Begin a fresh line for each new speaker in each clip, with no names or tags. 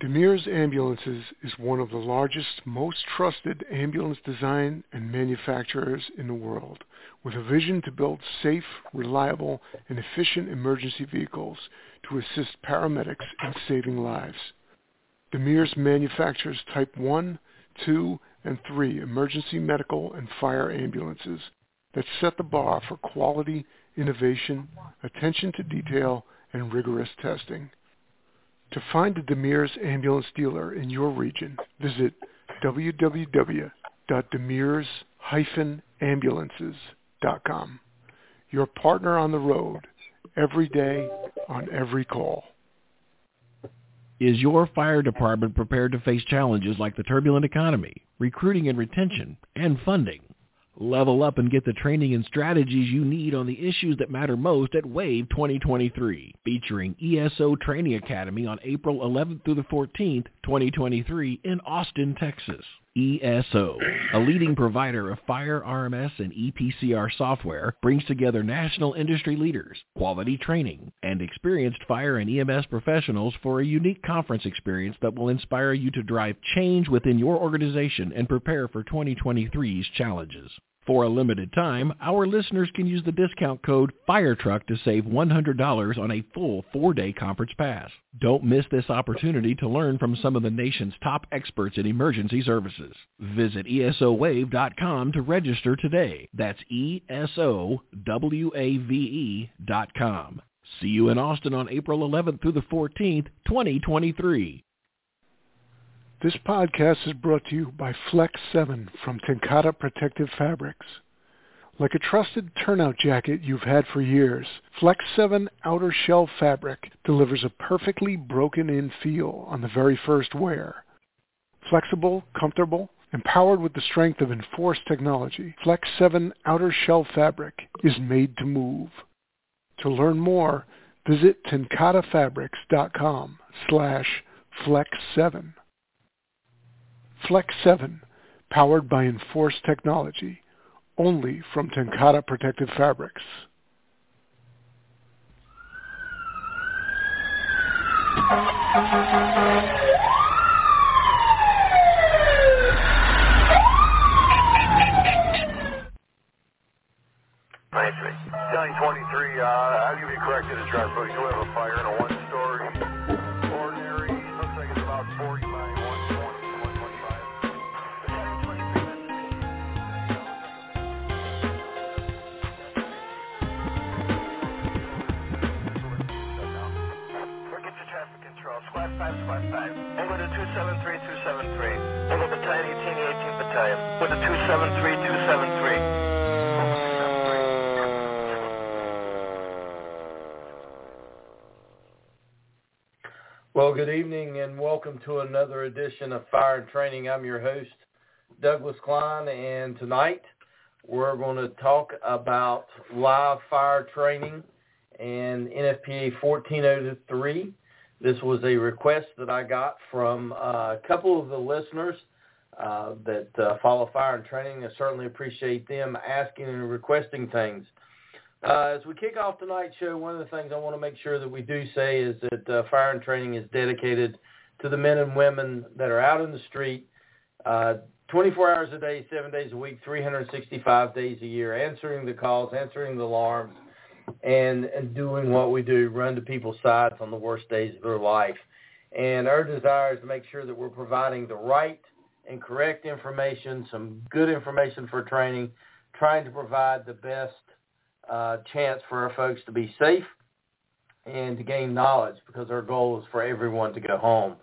Demers Ambulances is one of the largest, most trusted ambulance design and manufacturers in the world, with a vision to build safe, reliable, and efficient emergency vehicles to assist paramedics in saving lives. Demers manufactures Type 1, 2, and 3 emergency medical and fire ambulances that set the bar for quality, innovation, attention to detail, and rigorous testing. To find a Demers ambulance dealer in your region, visit www.demers-ambulances.com. Your partner on the road, every day, on every call.
Is your fire department prepared to face challenges like the turbulent economy, recruiting and retention, and funding? Level up and get the training and strategies you need on the issues that matter most at WAVE 2023, featuring ESO Training Academy on April 11th through the 14th, 2023 in Austin, Texas. ESO, a leading provider of fire RMS and EPCR software, brings together national industry leaders, quality training, and experienced fire and EMS professionals for a unique conference experience that will inspire you to drive change within your organization and prepare for 2023's challenges. For a limited time, our listeners can use the discount code FIRETRUCK to save $100 on a full four-day conference pass. Don't miss this opportunity to learn from some of the nation's top experts in emergency services. Visit ESOWAVE.com to register today. That's E-S-O-W-A-V-E dot com. See you in Austin on April 11th through the 14th, 2023.
This podcast is brought to you by Flex 7 from TenCate Protective Fabrics. Like a trusted turnout jacket you've had for years, Flex 7 outer shell fabric delivers a perfectly broken-in feel on the very first wear. Flexible, comfortable, and powered with the strength of enforced technology, Flex 7 outer shell fabric is made to move. To learn more, visit tencatefabrics.com slash flex7. Flex 7, powered by Enforce technology, only from TenCate Protective Fabrics.
Battalion 18, Battalion.
Well, good evening and welcome to another edition of Fire and Training. I'm your host, Douglas Cline, and tonight we're going to talk about live fire training and NFPA 1403 this was a request that I got from uh, a couple of the listeners uh, that uh, follow fire and training. I certainly appreciate them asking and requesting things. Uh, as we kick off tonight's show, one of the things I want to make sure that we do say is that uh, fire and training is dedicated to the men and women that are out in the street uh, 24 hours a day, seven days a week, 365 days a year, answering the calls, answering the alarms, and, and doing what we do, run to people's sides on the worst days of their life. And our desire is to make sure that we're providing the right and correct information, some good information for training, trying to provide the best uh, chance for our folks to be safe and to gain knowledge because our goal is for everyone to go home.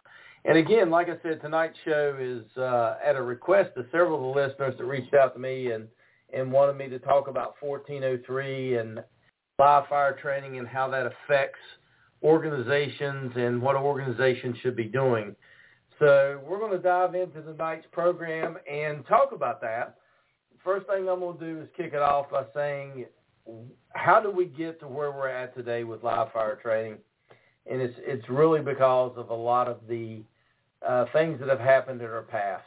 And again, like I said, tonight's show is uh, at a request of several of the listeners that reached out to me and, and wanted me to talk about 1403 and live fire training and how that affects organizations and what organizations should be doing. So we're going to dive into tonight's program and talk about that. First thing I'm going to do is kick it off by saying how do we get to where we're at today with live fire training? And it's it's really because of a lot of the uh, things that have happened in our past.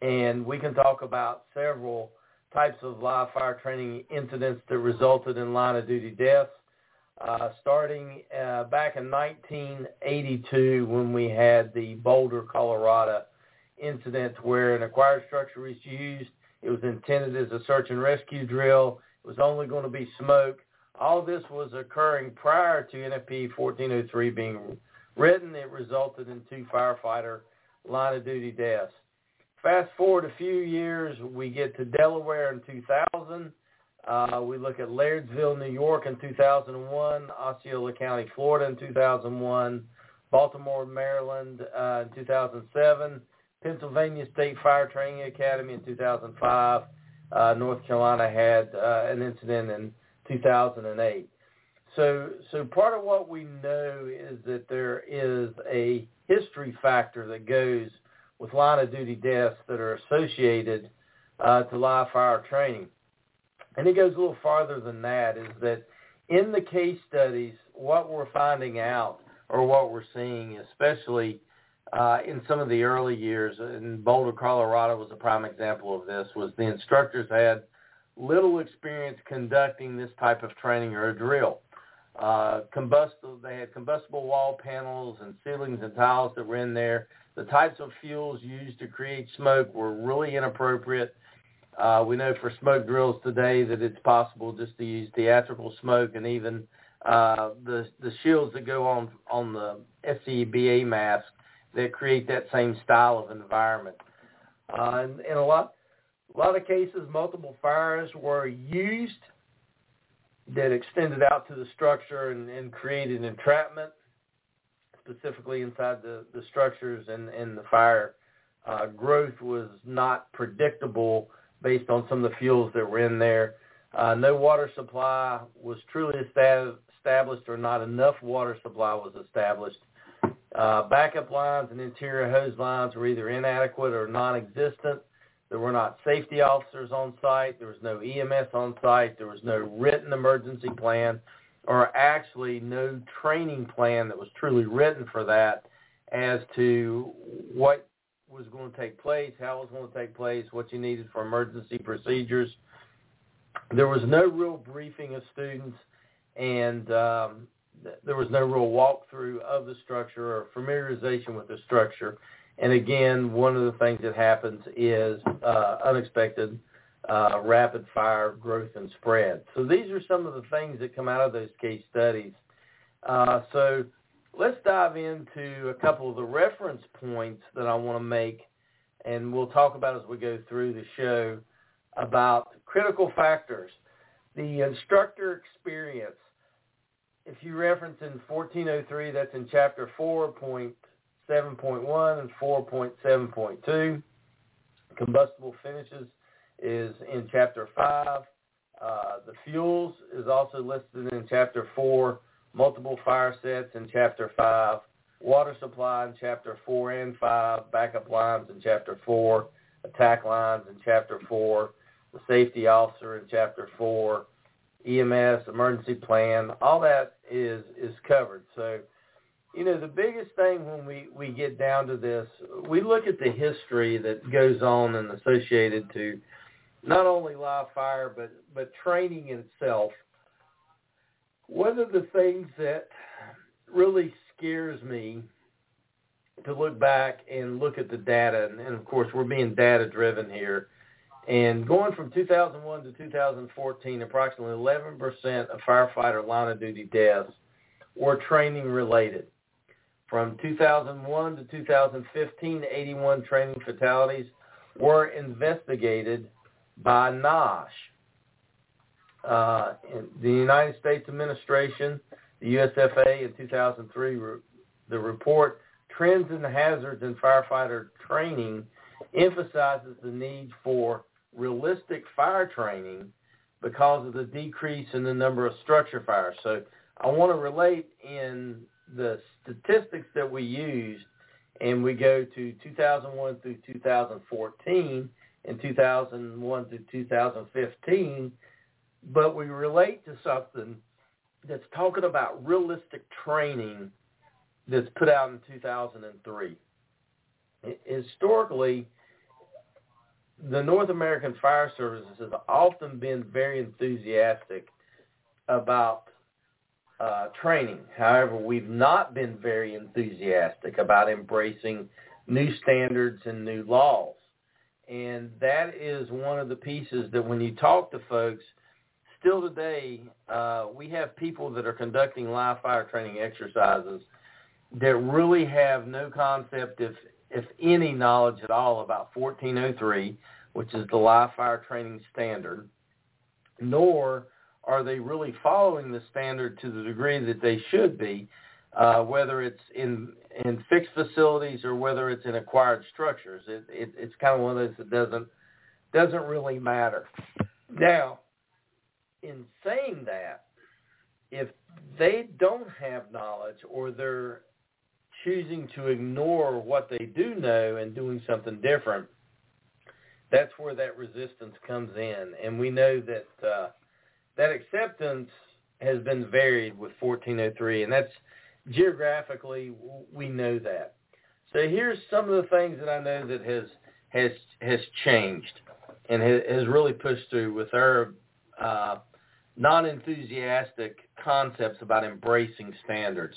And we can talk about several types of live fire training incidents that resulted in line of duty deaths. uh, starting uh, back in 1982 when we had the Boulder, Colorado incident where an acquired structure was used. It was intended as a search and rescue drill. It was only going to be smoke. All this was occurring prior to NFP 1403 being written. It resulted in two firefighter line of duty deaths. Fast forward a few years, we get to Delaware in 2000. Uh, we look at Lairdsville, New York in 2001, Osceola County, Florida in 2001, Baltimore, Maryland uh, in 2007, Pennsylvania State Fire Training Academy in 2005. Uh, North Carolina had uh, an incident in 2008. So, so part of what we know is that there is a history factor that goes with line of duty deaths that are associated uh, to live fire training. And it goes a little farther than that is that in the case studies, what we're finding out or what we're seeing, especially uh, in some of the early years, in Boulder, Colorado was a prime example of this, was the instructors had little experience conducting this type of training or a drill. Uh, combustible, they had combustible wall panels and ceilings and tiles that were in there. The types of fuels used to create smoke were really inappropriate. Uh, we know for smoke drills today that it's possible just to use theatrical smoke and even uh, the the shields that go on on the SCBA mask that create that same style of environment. Uh, and in a lot a lot of cases, multiple fires were used that extended out to the structure and, and created entrapment, specifically inside the, the structures and, and the fire. Uh, growth was not predictable based on some of the fuels that were in there. Uh, no water supply was truly established or not enough water supply was established. Uh, backup lines and interior hose lines were either inadequate or non-existent. There were not safety officers on site. There was no EMS on site. There was no written emergency plan or actually no training plan that was truly written for that as to what was going to take place, how it was going to take place, what you needed for emergency procedures. There was no real briefing of students, and um, there was no real walkthrough of the structure or familiarization with the structure. And again, one of the things that happens is uh, unexpected uh, rapid fire growth and spread. So these are some of the things that come out of those case studies. Uh, so let's dive into a couple of the reference points that I want to make, and we'll talk about as we go through the show about critical factors. The instructor experience. If you reference in 1403, that's in chapter 4.7.1 and 4.7.2. Combustible finishes is in chapter 5. Uh, the fuels is also listed in chapter 4 multiple fire sets in Chapter 5, water supply in Chapter 4 and 5, backup lines in Chapter 4, attack lines in Chapter 4, the safety officer in Chapter 4, EMS, emergency plan, all that is, is covered. So, you know, the biggest thing when we, we get down to this, we look at the history that goes on and associated to not only live fire, but, but training itself – one of the things that really scares me to look back and look at the data, and, and of course we're being data driven here, and going from 2001 to 2014, approximately 11% of firefighter line of duty deaths were training related. From 2001 to 2015, 81 training fatalities were investigated by NIOSH, uh, the United States Administration, the USFA in 2003, re- the report Trends and Hazards in Firefighter Training emphasizes the need for realistic fire training because of the decrease in the number of structure fires. So I want to relate in the statistics that we used, and we go to 2001 through 2014 and 2001 to 2015 but we relate to something that's talking about realistic training that's put out in 2003. Historically, the North American Fire Services has often been very enthusiastic about uh, training. However, we've not been very enthusiastic about embracing new standards and new laws. And that is one of the pieces that when you talk to folks, still today, uh, we have people that are conducting live fire training exercises that really have no concept, if, if any knowledge at all about 1403, which is the live fire training standard, nor are they really following the standard to the degree that they should be, uh, whether it's in in fixed facilities or whether it's in acquired structures. It, it, it's kind of one of those that doesn't doesn't really matter. Now, in saying that, if they don't have knowledge or they're choosing to ignore what they do know and doing something different, that's where that resistance comes in. And we know that uh, that acceptance has been varied with 1403, and that's geographically we know that. So here's some of the things that I know that has has has changed and has really pushed through with our uh, non-enthusiastic concepts about embracing standards.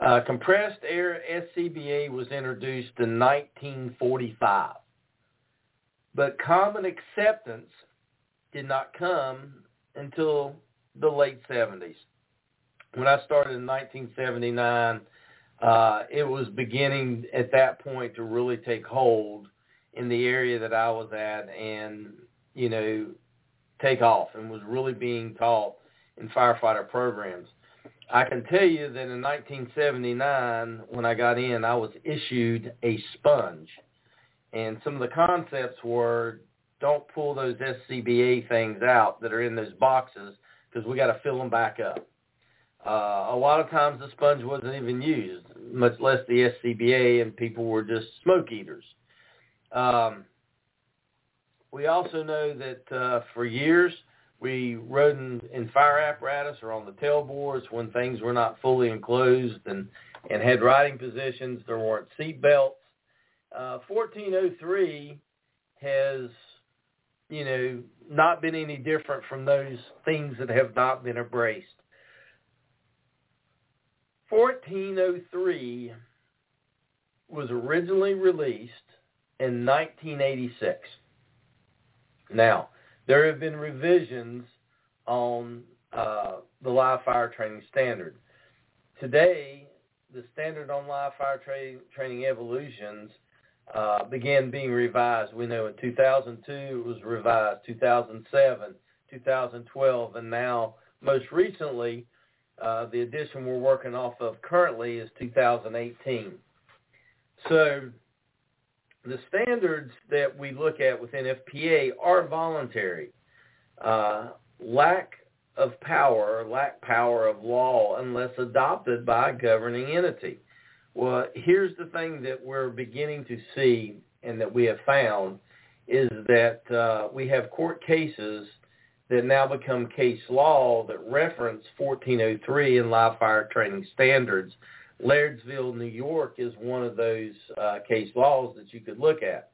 Uh, compressed air SCBA was introduced in 1945, but common acceptance did not come until the late 70s. When I started in 1979, uh, it was beginning at that point to really take hold in the area that I was at and, you know, take off and was really being taught in firefighter programs. I can tell you that in 1979, when I got in, I was issued a sponge. And some of the concepts were don't pull those SCBA things out that are in those boxes because we got to fill them back up. Uh, a lot of times the sponge wasn't even used, much less the SCBA, and people were just smoke eaters. Um, we also know that uh, for years we rode in, in fire apparatus or on the tailboards when things were not fully enclosed and, and had riding positions. There weren't seat belts. Uh, 1403 has you know, not been any different from those things that have not been embraced. 1403 was originally released in 1986. Now, there have been revisions on uh, the live fire training standard. Today, the standard on live fire tra- training evolutions uh, began being revised. We know in 2002 it was revised, 2007, 2012, and now most recently, uh, the edition we're working off of currently is 2018. So the standards that we look at within FPA are voluntary. Uh, lack of power, lack power of law unless adopted by a governing entity. Well, here's the thing that we're beginning to see and that we have found is that uh, we have court cases that now become case law that reference 1403 in live fire training standards. Lairdsville, New York is one of those uh, case laws that you could look at.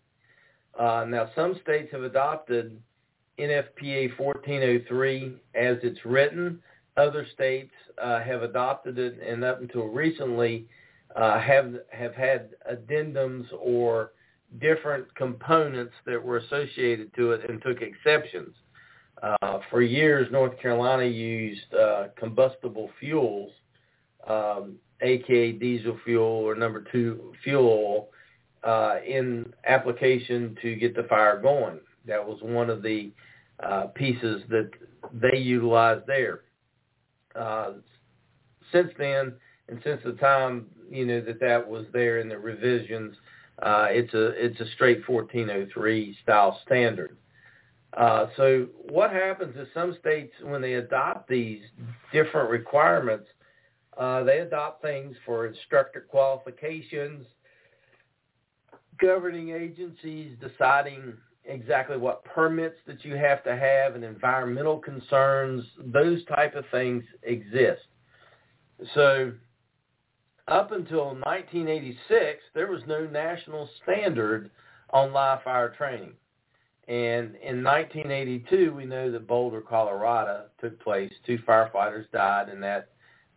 Uh, now, some states have adopted NFPA 1403 as it's written. Other states uh, have adopted it, and up until recently, uh, have have had addendums or different components that were associated to it and took exceptions. Uh, for years, North Carolina used uh, combustible fuels, um, aka diesel fuel or number two fuel uh, in application to get the fire going. That was one of the uh, pieces that they utilized there. Uh, since then, and since the time you know that that was there in the revisions, it's a it's a straight 1403 style standard. Uh, so what happens is some states when they adopt these different requirements, uh, they adopt things for instructor qualifications, governing agencies deciding exactly what permits that you have to have and environmental concerns, those type of things exist. So up until 1986, there was no national standard on live fire training. And in 1982, we know that Boulder, Colorado took place. Two firefighters died in that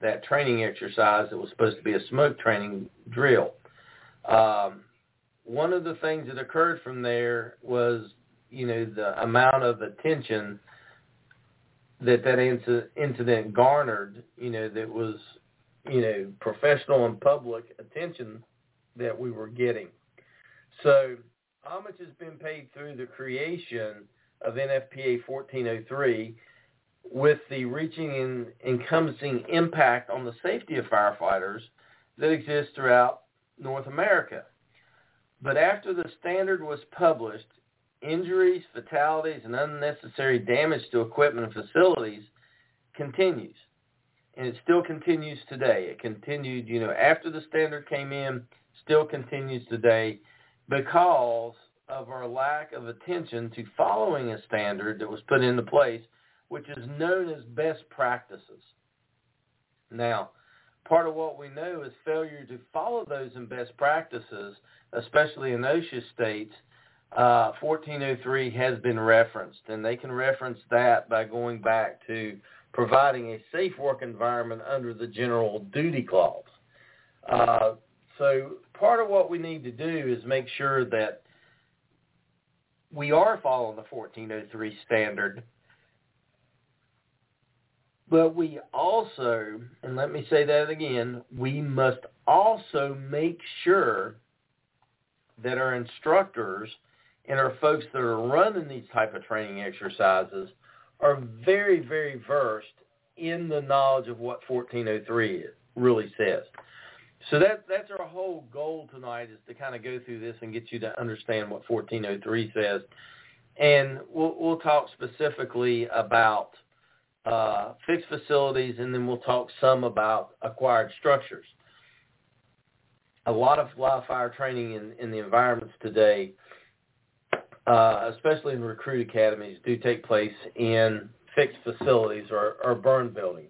that training exercise that was supposed to be a smoke training drill. Um, one of the things that occurred from there was, you know, the amount of attention that that incident garnered, you know, that was, you know, professional and public attention that we were getting. So homage has been paid through the creation of NFPA 1403 with the reaching and encompassing impact on the safety of firefighters that exists throughout North America. But after the standard was published, injuries, fatalities, and unnecessary damage to equipment and facilities continues. And it still continues today. It continued, you know, after the standard came in, still continues today because of our lack of attention to following a standard that was put into place, which is known as best practices. Now, part of what we know is failure to follow those in best practices, especially in OSHA states, uh, 1403 has been referenced, and they can reference that by going back to providing a safe work environment under the general duty clause. Uh, so part of what we need to do is make sure that we are following the 1403 standard, but we also, and let me say that again, we must also make sure that our instructors and our folks that are running these type of training exercises are very, very versed in the knowledge of what 1403 really says. So that that's our whole goal tonight is to kind of go through this and get you to understand what 1403 says, and we'll we'll talk specifically about uh, fixed facilities, and then we'll talk some about acquired structures. A lot of live fire training in, in the environments today uh, especially in recruit academies, do take place in fixed facilities or, or burn buildings.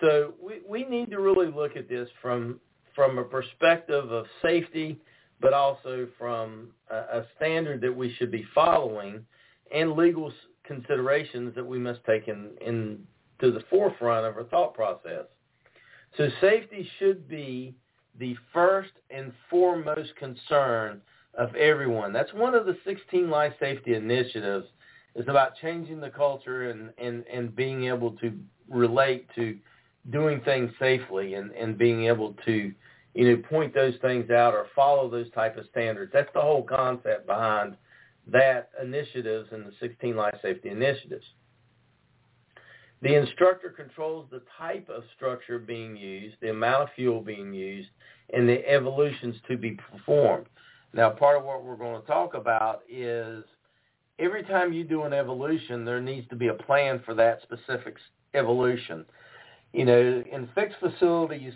So we, we need to really look at this from from a perspective of safety, but also from a, a standard that we should be following and legal considerations that we must take in, in to the forefront of our thought process. So safety should be the first and foremost concern of everyone. That's one of the 16 life safety initiatives It's about changing the culture and, and, and being able to relate to doing things safely and, and being able to, you know, point those things out or follow those type of standards. That's the whole concept behind that initiatives and the 16 life safety initiatives. The instructor controls the type of structure being used, the amount of fuel being used, and the evolutions to be performed. Now, part of what we're going to talk about is every time you do an evolution, there needs to be a plan for that specific evolution. You know, in fixed facilities,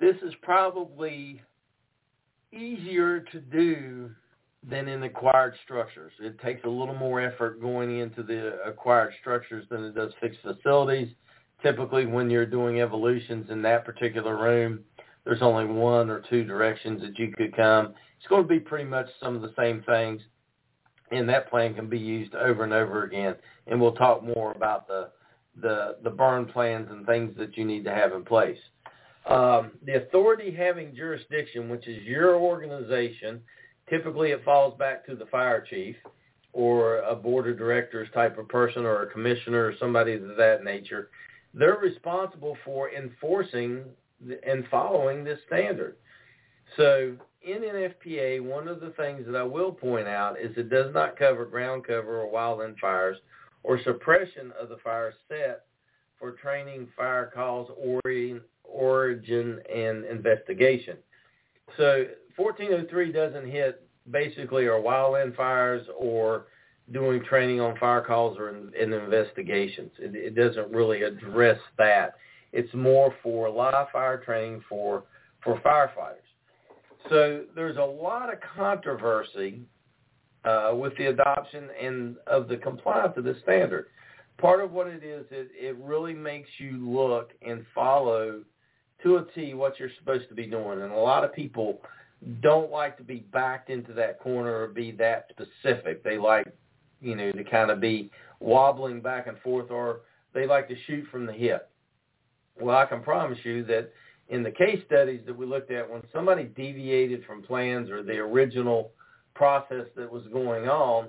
this is probably easier to do than in acquired structures. It takes a little more effort going into the acquired structures than it does fixed facilities. Typically, when you're doing evolutions in that particular room, there's only one or two directions that you could come. It's going to be pretty much some of the same things, and that plan can be used over and over again. And we'll talk more about the the, the burn plans and things that you need to have in place. Um, the authority having jurisdiction, which is your organization, typically it falls back to the fire chief or a board of directors type of person or a commissioner or somebody of that nature. They're responsible for enforcing and following this standard. So in NFPA, one of the things that I will point out is it does not cover ground cover or wildland fires or suppression of the fire set for training, fire cause, origin, and investigation. So 1403 doesn't hit basically our wildland fires or doing training on fire calls or in, in investigations. It, it doesn't really address that. It's more for live fire training for for firefighters. So there's a lot of controversy uh, with the adoption and of the compliance of this standard. Part of what it is, it, it really makes you look and follow to a T what you're supposed to be doing. And a lot of people don't like to be backed into that corner or be that specific. They like, you know, to kind of be wobbling back and forth or they like to shoot from the hip. Well, I can promise you that in the case studies that we looked at, when somebody deviated from plans or the original process that was going on,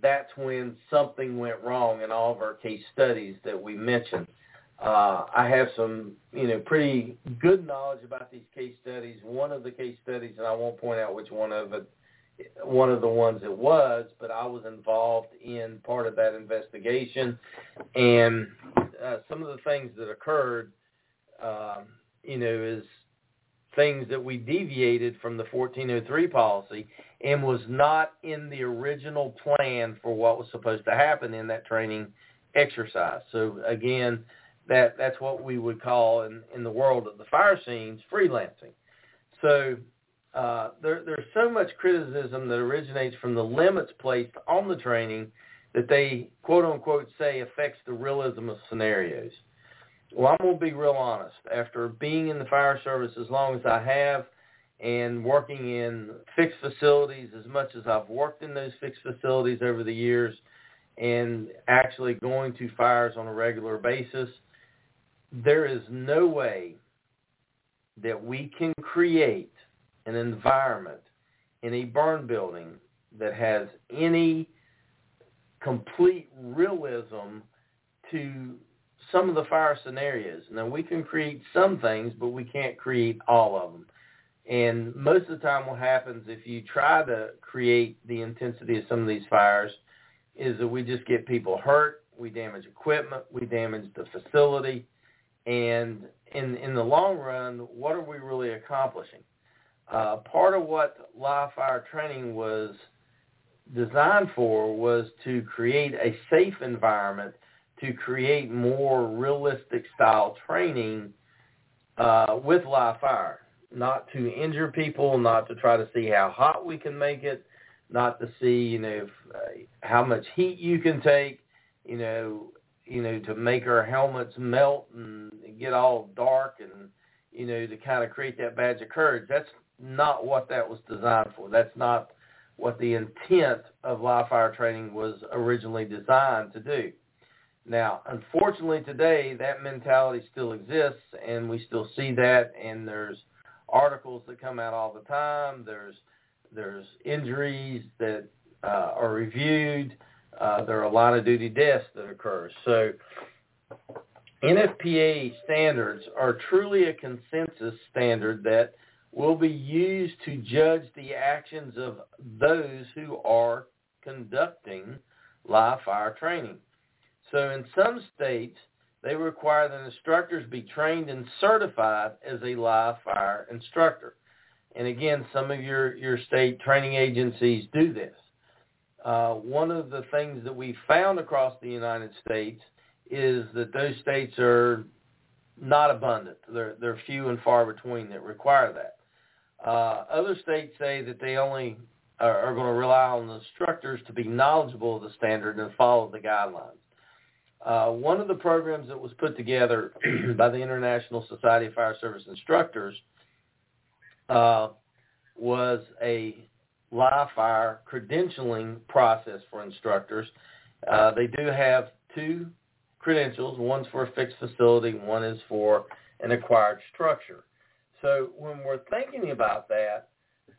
that's when something went wrong in all of our case studies that we mentioned. Uh, I have some, you know, pretty good knowledge about these case studies. One of the case studies, and I won't point out which one of it, one of the ones it was, but I was involved in part of that investigation, and uh, some of the things that occurred, um, you know, is things that we deviated from the 1403 policy and was not in the original plan for what was supposed to happen in that training exercise. So again, that that's what we would call in, in the world of the fire scenes freelancing. So uh, there, there's so much criticism that originates from the limits placed on the training that they quote unquote say affects the realism of scenarios. Well, I'm to be real honest. After being in the fire service as long as I have and working in fixed facilities as much as I've worked in those fixed facilities over the years and actually going to fires on a regular basis, there is no way that we can create an environment in a burn building that has any complete realism to some of the fire scenarios. Now we can create some things, but we can't create all of them. And most of the time what happens if you try to create the intensity of some of these fires is that we just get people hurt, we damage equipment, we damage the facility, and in in the long run, what are we really accomplishing? Uh, part of what live fire training was designed for was to create a safe environment to create more realistic style training uh, with live fire, not to injure people, not to try to see how hot we can make it, not to see you know if, uh, how much heat you can take, you know, you know to make our helmets melt and get all dark and you know to kind of create that badge of courage. That's not what that was designed for. That's not what the intent of live fire training was originally designed to do. Now, unfortunately today, that mentality still exists, and we still see that, and there's articles that come out all the time. There's there's injuries that uh, are reviewed. Uh, there are a lot of duty deaths that occur. So NFPA standards are truly a consensus standard that will be used to judge the actions of those who are conducting live fire training. So in some states, they require that instructors be trained and certified as a live fire instructor. And again, some of your, your state training agencies do this. Uh, one of the things that we found across the United States is that those states are not abundant. They're, they're few and far between that require that. Uh, other states say that they only are, are going to rely on the instructors to be knowledgeable of the standard and follow the guidelines. Uh, one of the programs that was put together by the International Society of Fire Service Instructors uh, was a live fire credentialing process for instructors. Uh, they do have two credentials. One's for a fixed facility. One is for an acquired structure. So when we're thinking about that,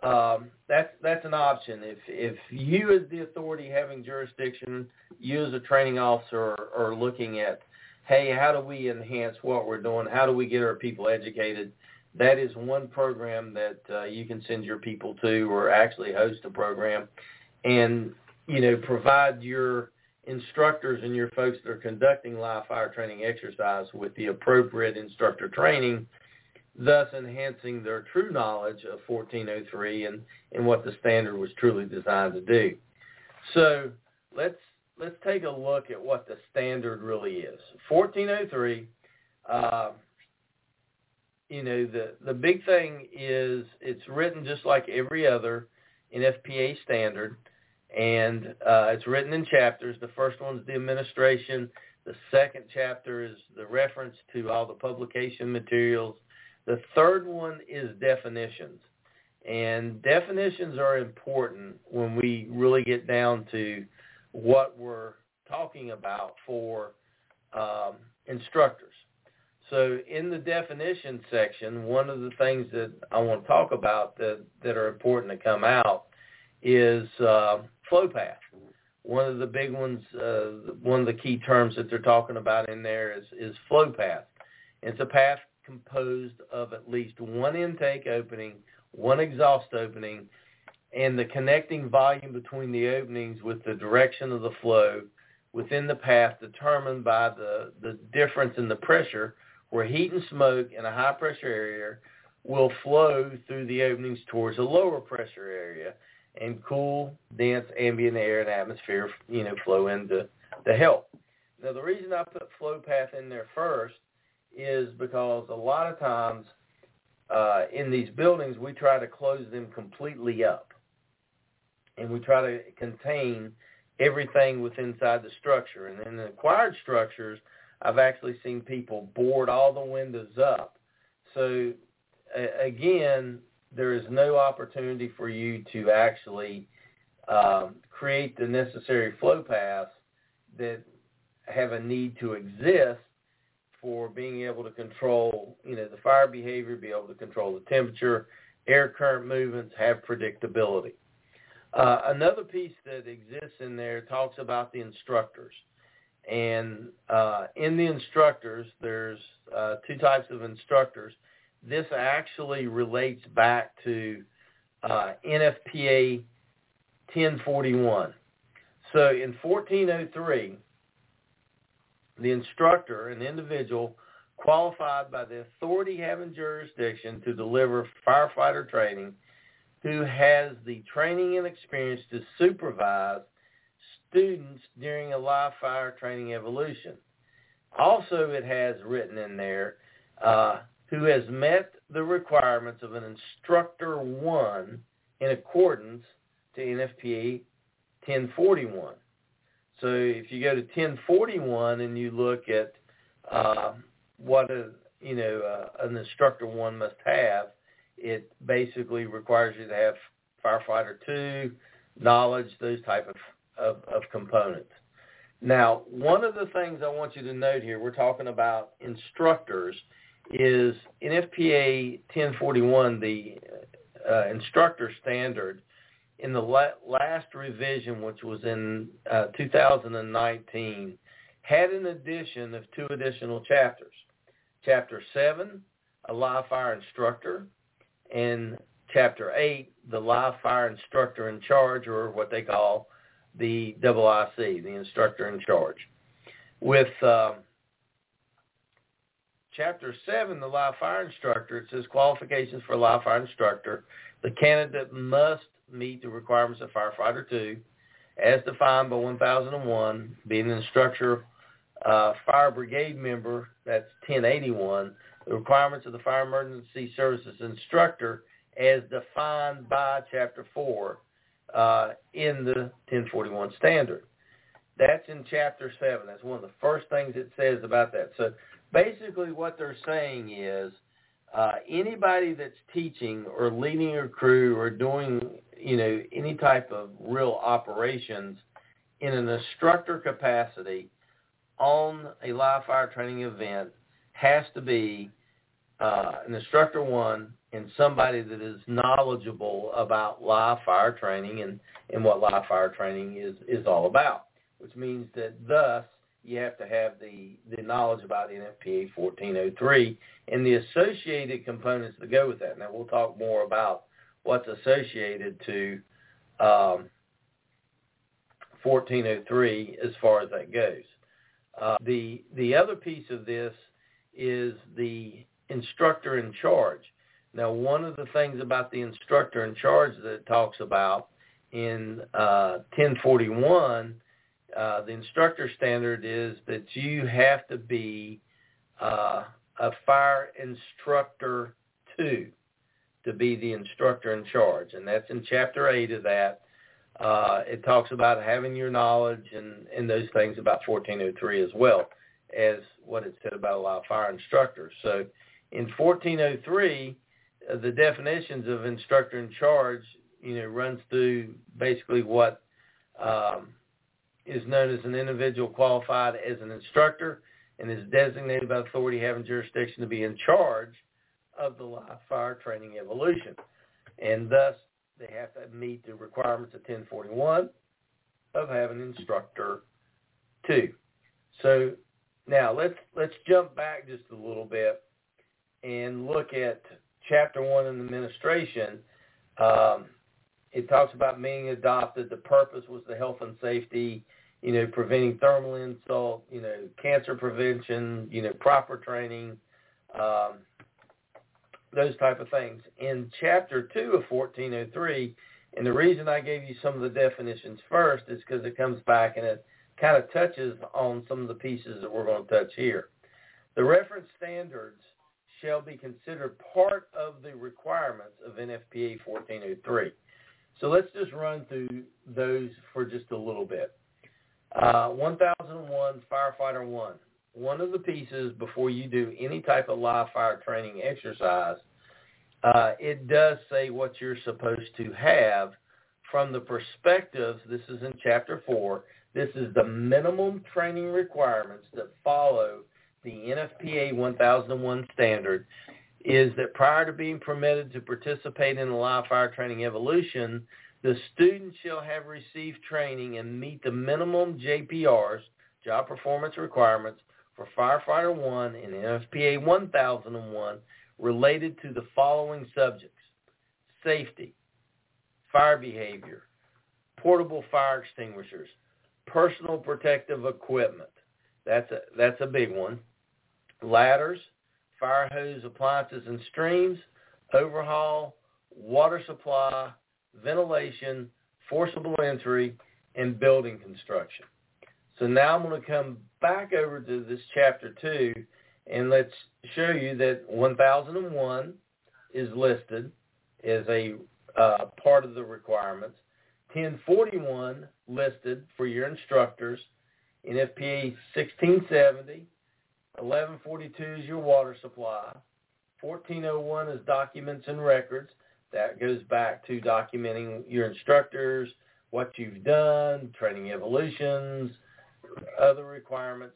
um, that's that's an option. If if you as the authority having jurisdiction, you as a training officer are, are looking at, hey, how do we enhance what we're doing? How do we get our people educated? That is one program that uh, you can send your people to, or actually host a program, and you know provide your instructors and your folks that are conducting live fire training exercise with the appropriate instructor training thus enhancing their true knowledge of 1403 and, and what the standard was truly designed to do. So let's let's take a look at what the standard really is. 1403, uh, you know, the, the big thing is it's written just like every other NFPA standard, and uh, it's written in chapters. The first one's the administration. The second chapter is the reference to all the publication materials the third one is definitions. And definitions are important when we really get down to what we're talking about for um, instructors. So in the definition section, one of the things that I want to talk about that, that are important to come out is uh, flow path. One of the big ones, uh, one of the key terms that they're talking about in there is, is flow path. It's a path composed of at least one intake opening, one exhaust opening, and the connecting volume between the openings with the direction of the flow within the path determined by the, the difference in the pressure where heat and smoke in a high pressure area will flow through the openings towards a lower pressure area and cool, dense ambient air and atmosphere, you know, flow into the help. Now the reason I put flow path in there first is because a lot of times uh, in these buildings we try to close them completely up and we try to contain everything within inside the structure. And in the acquired structures, I've actually seen people board all the windows up. So uh, again, there is no opportunity for you to actually um, create the necessary flow paths that have a need to exist for being able to control, you know, the fire behavior, be able to control the temperature, air current movements, have predictability. Uh, another piece that exists in there talks about the instructors. And uh, in the instructors, there's uh, two types of instructors. This actually relates back to uh, NFPA 1041. So in 1403, the instructor, an individual qualified by the authority having jurisdiction to deliver firefighter training, who has the training and experience to supervise students during a live fire training evolution. Also, it has written in there uh, who has met the requirements of an instructor one in accordance to NFPA 1041. So if you go to 1041 and you look at uh, what a you know uh, an instructor one must have, it basically requires you to have firefighter two knowledge, those type of, of, of components. Now, one of the things I want you to note here, we're talking about instructors, is NFPA 1041, the uh, instructor standard, in the la- last revision, which was in uh, 2019, had an addition of two additional chapters. Chapter 7, a live fire instructor, and chapter 8, the live fire instructor in charge, or what they call the IIC, the instructor in charge. With uh, chapter 7, the live fire instructor, it says qualifications for live fire instructor. The candidate must meet the requirements of firefighter 2 as defined by 1001, being an instructor, uh, fire brigade member, that's 1081, the requirements of the fire emergency services instructor as defined by chapter 4 uh, in the 1041 standard. That's in chapter 7. That's one of the first things it says about that. So basically what they're saying is uh, anybody that's teaching or leading a crew or doing, you know, any type of real operations in an instructor capacity on a live fire training event has to be uh, an instructor one and somebody that is knowledgeable about live fire training and, and what live fire training is, is all about, which means that thus you have to have the, the knowledge about NFPA 1403 and the associated components that go with that. Now we'll talk more about what's associated to um, 1403 as far as that goes. Uh, the the other piece of this is the instructor in charge. Now, one of the things about the instructor in charge that it talks about in uh, 1041, uh, the instructor standard is that you have to be uh, a fire instructor two to be the instructor in charge, and that's in chapter eight of that. Uh, it talks about having your knowledge and, and those things about 1403 as well as what it said about a of fire instructors. So in 1403, uh, the definitions of instructor in charge, you know, runs through basically what um, is known as an individual qualified as an instructor and is designated by authority having jurisdiction to be in charge of the live fire training evolution. And thus, they have to meet the requirements of 1041 of having instructor two. So now let's let's jump back just a little bit and look at chapter one in administration. Um, it talks about being adopted. The purpose was the health and safety, you know, preventing thermal insult, you know, cancer prevention, you know, proper training, um, those type of things. In chapter two of 1403, and the reason I gave you some of the definitions first is because it comes back and it kind of touches on some of the pieces that we're going to touch here. The reference standards shall be considered part of the requirements of NFPA 1403. So let's just run through those for just a little bit. Uh, 1001 Firefighter 1. One of the pieces before you do any type of live fire training exercise, uh, it does say what you're supposed to have from the perspectives, this is in chapter 4, this is the minimum training requirements that follow the NFPA 1001 standard is that prior to being permitted to participate in the live fire training evolution, the student shall have received training and meet the minimum JPRs, job performance requirements, for firefighter 1 and NFPA 1001 related to the following subjects. Safety, fire behavior, portable fire extinguishers, personal protective equipment. That's a, that's a big one. Ladders, fire hose appliances and streams, overhaul, water supply, ventilation, forcible entry, and building construction. So now I'm going to come back over to this chapter 2 and let's show you that 1001 is listed as a uh, part of the requirements. 1041 listed for your instructors. NFPA 1670. 1142 is your water supply. 1401 is documents and records. That goes back to documenting your instructors, what you've done, training evolutions, other requirements.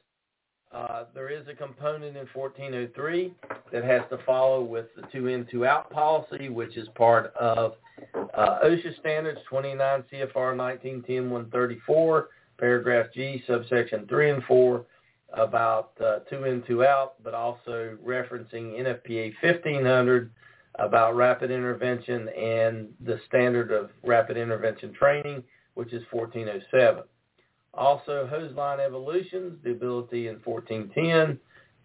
Uh, there is a component in 1403 that has to follow with the two in, two out policy, which is part of uh, OSHA standards 29 CFR 1910-134, paragraph G, subsection 3 and 4, about uh, two in, two out, but also referencing NFPA 1500 about rapid intervention and the standard of rapid intervention training, which is 1407. Also, hose line evolutions, the ability in 1410,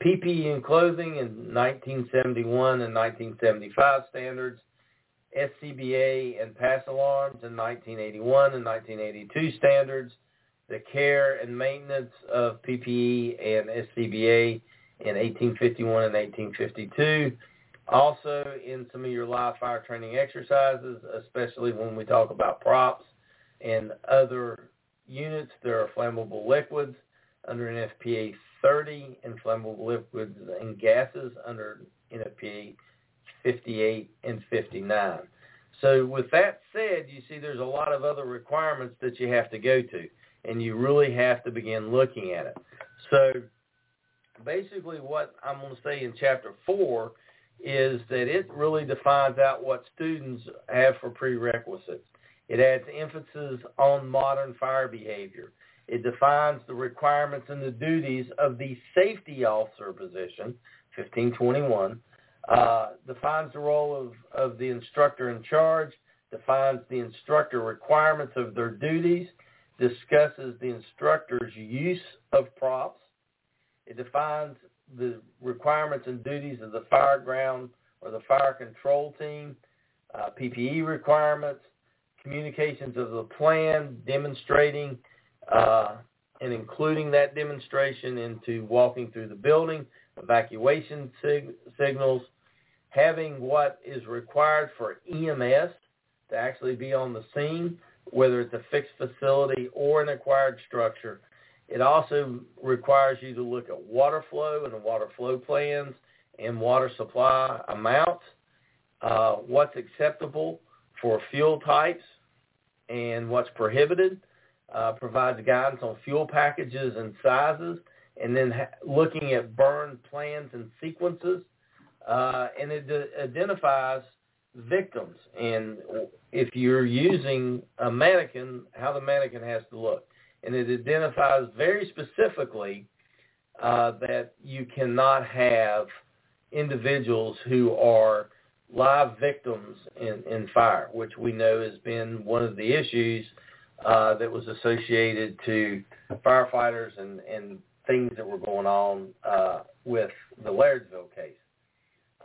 PPE and clothing in 1971 and 1975 standards, SCBA and pass alarms in 1981 and 1982 standards, the care and maintenance of PPE and SCBA in 1851 and 1852. Also in some of your live fire training exercises, especially when we talk about props and other units, there are flammable liquids under NFPA 30 and flammable liquids and gases under NFPA 58 and 59. So with that said, you see there's a lot of other requirements that you have to go to, and you really have to begin looking at it. So basically what I'm going to say in chapter 4 is that it really defines out what students have for prerequisites. It adds emphasis on modern fire behavior. It defines the requirements and the duties of the safety officer position, 1521, uh, defines the role of, of the instructor in charge, defines the instructor requirements of their duties, discusses the instructor's use of props. It defines the requirements and duties of the fire ground or the fire control team, uh, PPE requirements, communications of the plan, demonstrating uh, and including that demonstration into walking through the building, evacuation sig- signals, having what is required for EMS to actually be on the scene, whether it's a fixed facility or an acquired structure. It also requires you to look at water flow and the water flow plans and water supply amounts, uh, what's acceptable for fuel types and what's prohibited, uh, provides guidance on fuel packages and sizes, and then ha- looking at burn plans and sequences, uh, and it d- identifies victims and if you're using a mannequin, how the mannequin has to look. And it identifies very specifically uh, that you cannot have individuals who are live victims in, in fire, which we know has been one of the issues uh, that was associated to firefighters and, and things that were going on uh, with the Lairdsville case.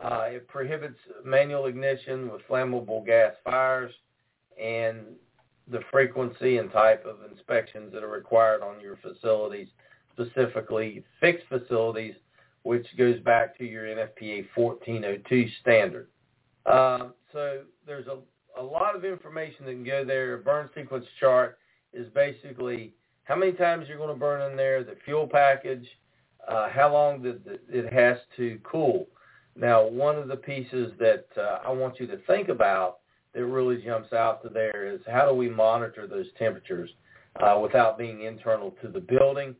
Uh, it prohibits manual ignition with flammable gas fires and the frequency and type of inspections that are required on your facilities, specifically fixed facilities, which goes back to your NFPA 1402 standard. Uh, so there's a, a lot of information that can go there. Burn sequence chart is basically how many times you're going to burn in there, the fuel package, uh, how long it has to cool. Now, one of the pieces that uh, I want you to think about that really jumps out to there is how do we monitor those temperatures uh, without being internal to the building.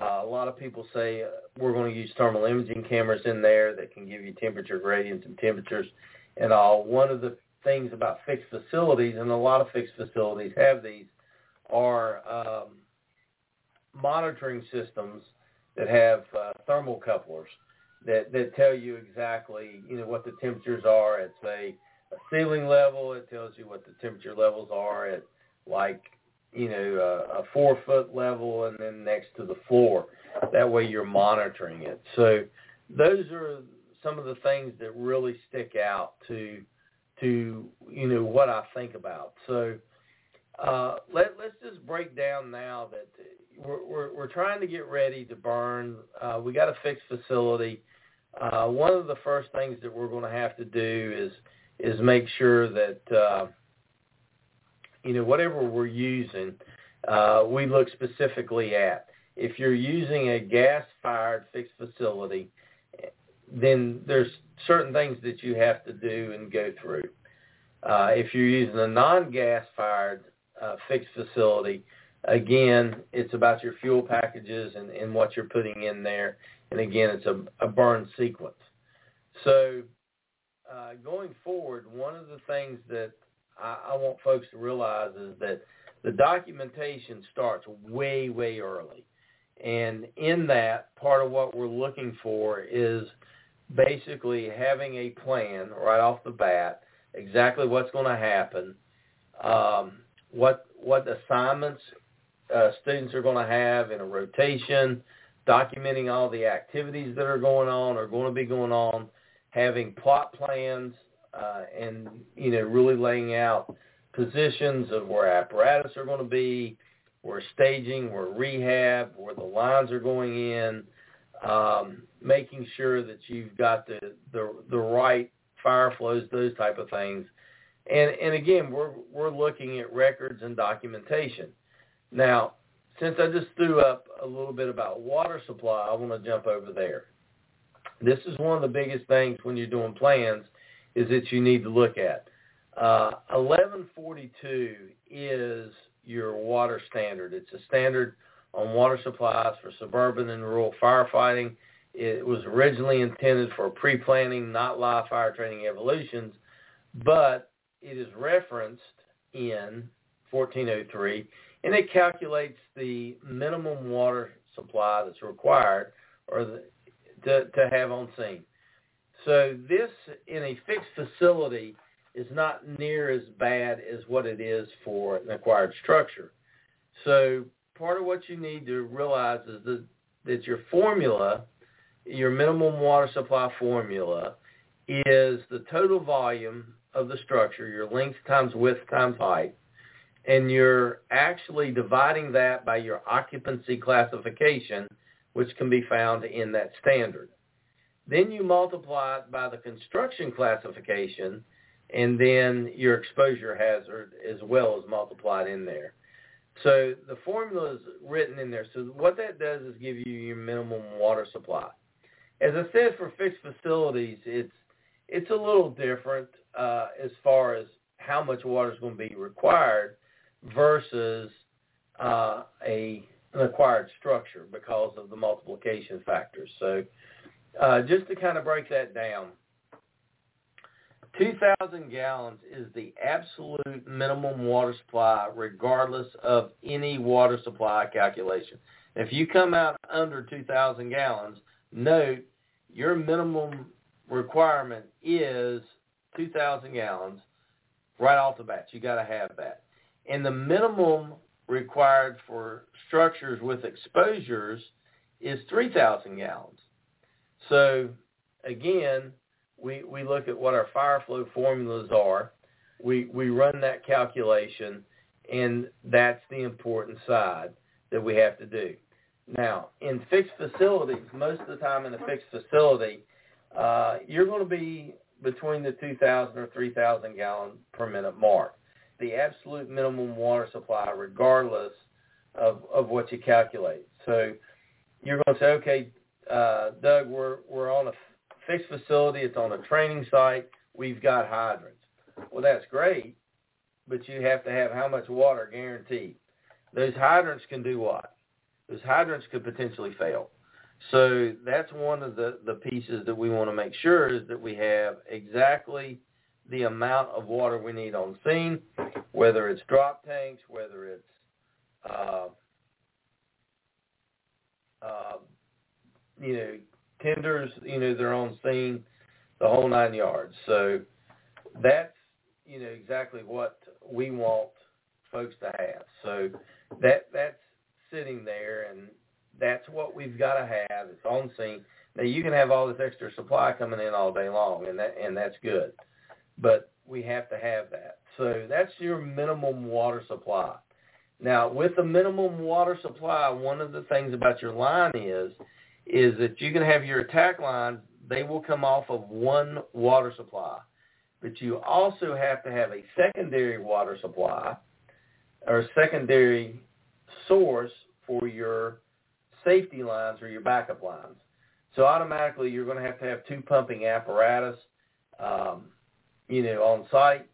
Uh, a lot of people say uh, we're going to use thermal imaging cameras in there that can give you temperature gradients and temperatures and all. One of the things about fixed facilities, and a lot of fixed facilities have these, are um, monitoring systems that have uh, thermocouplers that that tell you exactly you know what the temperatures are at say a ceiling level. It tells you what the temperature levels are at like you know a, a four foot level and then next to the floor. That way you're monitoring it. So those are some of the things that really stick out to to you know what I think about. So uh, let let's just break down now that we're we're, we're trying to get ready to burn. Uh, we got a fixed facility uh, one of the first things that we're going to have to do is is make sure that uh, you know whatever we're using, uh, we look specifically at. If you're using a gas-fired fixed facility, then there's certain things that you have to do and go through. Uh, if you're using a non-gas-fired uh, fixed facility, again, it's about your fuel packages and, and what you're putting in there and again, it's a, a burn sequence. So uh, going forward, one of the things that I, I want folks to realize is that the documentation starts way, way early. And in that, part of what we're looking for is basically having a plan right off the bat, exactly what's going to happen, um, what what assignments uh, students are going to have in a rotation, documenting all the activities that are going on or going to be going on, having plot plans, uh, and you know really laying out positions of where apparatus are going to be, where staging, where rehab, where the lines are going in, um, making sure that you've got the, the the right fire flows, those type of things. And and again, we're we're looking at records and documentation. Now, since I just threw up a little bit about water supply, I want to jump over there. This is one of the biggest things when you're doing plans is that you need to look at. Uh, 1142 is your water standard. It's a standard on water supplies for suburban and rural firefighting. It was originally intended for pre-planning, not live fire training evolutions, but it is referenced in 1403 and it calculates the minimum water supply that's required or the, to, to have on scene. So this in a fixed facility is not near as bad as what it is for an acquired structure. So part of what you need to realize is that, that your formula, your minimum water supply formula, is the total volume of the structure, your length times width times height, and you're actually dividing that by your occupancy classification, which can be found in that standard. Then you multiply it by the construction classification, and then your exposure hazard as well is multiplied in there. So the formula is written in there. So what that does is give you your minimum water supply. As I said, for fixed facilities, it's it's a little different uh, as far as how much water is going to be required versus uh, a an acquired structure because of the multiplication factors. So uh, just to kind of break that down, 2,000 gallons is the absolute minimum water supply regardless of any water supply calculation. If you come out under 2,000 gallons, note your minimum requirement is 2,000 gallons right off the bat. You got to have that. And the minimum required for structures with exposures is 3,000 gallons. So again, we, we look at what our fire flow formulas are. We, we run that calculation, and that's the important side that we have to do. Now, in fixed facilities, most of the time in a fixed facility, uh, you're going to be between the 2,000 or 3,000 gallon per minute mark, the absolute minimum water supply, regardless of, of what you calculate. So you're going to say, okay, uh, Doug, we're we're on a fixed facility. It's on a training site. We've got hydrants. Well, that's great, but you have to have how much water guaranteed. Those hydrants can do what? Those hydrants could potentially fail. So that's one of the, the pieces that we want to make sure is that we have exactly the amount of water we need on scene, whether it's drop tanks, whether it's uh, uh, you know tenders, you know they're on scene, the whole nine yards. So that's you know exactly what we want folks to have. So that that's sitting there and that's what we've got to have. It's on scene. Now you can have all this extra supply coming in all day long, and that and that's good, but we have to have that. So that's your minimum water supply. Now, with the minimum water supply, one of the things about your line is is that you can have your attack lines. They will come off of one water supply, but you also have to have a secondary water supply or a secondary source for your safety lines or your backup lines. So automatically you're going to have to have two pumping apparatus, um, you know, on site.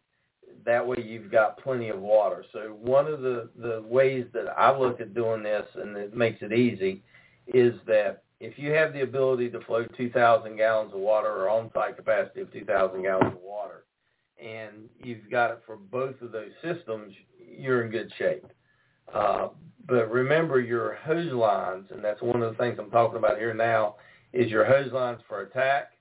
That way you've got plenty of water. So one of the, the ways that I look at doing this and it makes it easy is that if you have the ability to flow 2,000 gallons of water or on-site capacity of 2,000 gallons of water, and you've got it for both of those systems, you're in good shape. Uh, but remember your hose lines, and that's one of the things I'm talking about here now, is your hose lines for attack,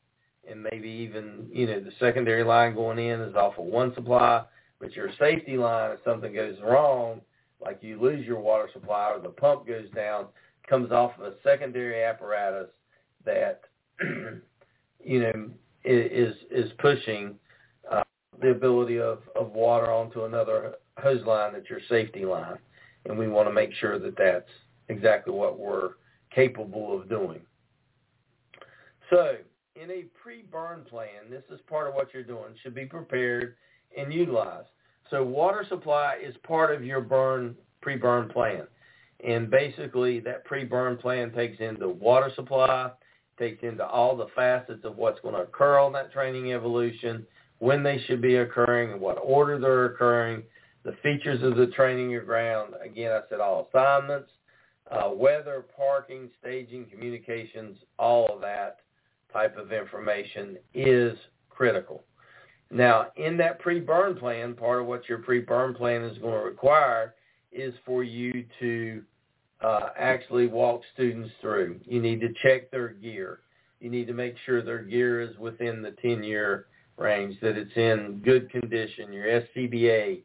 and maybe even, you know, the secondary line going in is off of one supply, but your safety line, if something goes wrong, like you lose your water supply or the pump goes down, comes off of a secondary apparatus that, you know, is is pushing uh, the ability of, of water onto another hose line that's your safety line and we want to make sure that that's exactly what we're capable of doing. So in a pre-burn plan, this is part of what you're doing, should be prepared and utilized. So water supply is part of your burn pre-burn plan. And basically that pre-burn plan takes into water supply, takes into all the facets of what's going to occur on that training evolution, when they should be occurring, in what order they're occurring, the features of the training ground, again, I said all assignments, uh, weather, parking, staging, communications, all of that type of information is critical. Now, in that pre-burn plan, part of what your pre-burn plan is going to require is for you to uh, actually walk students through. You need to check their gear. You need to make sure their gear is within the 10-year range, that it's in good condition, your SCBA,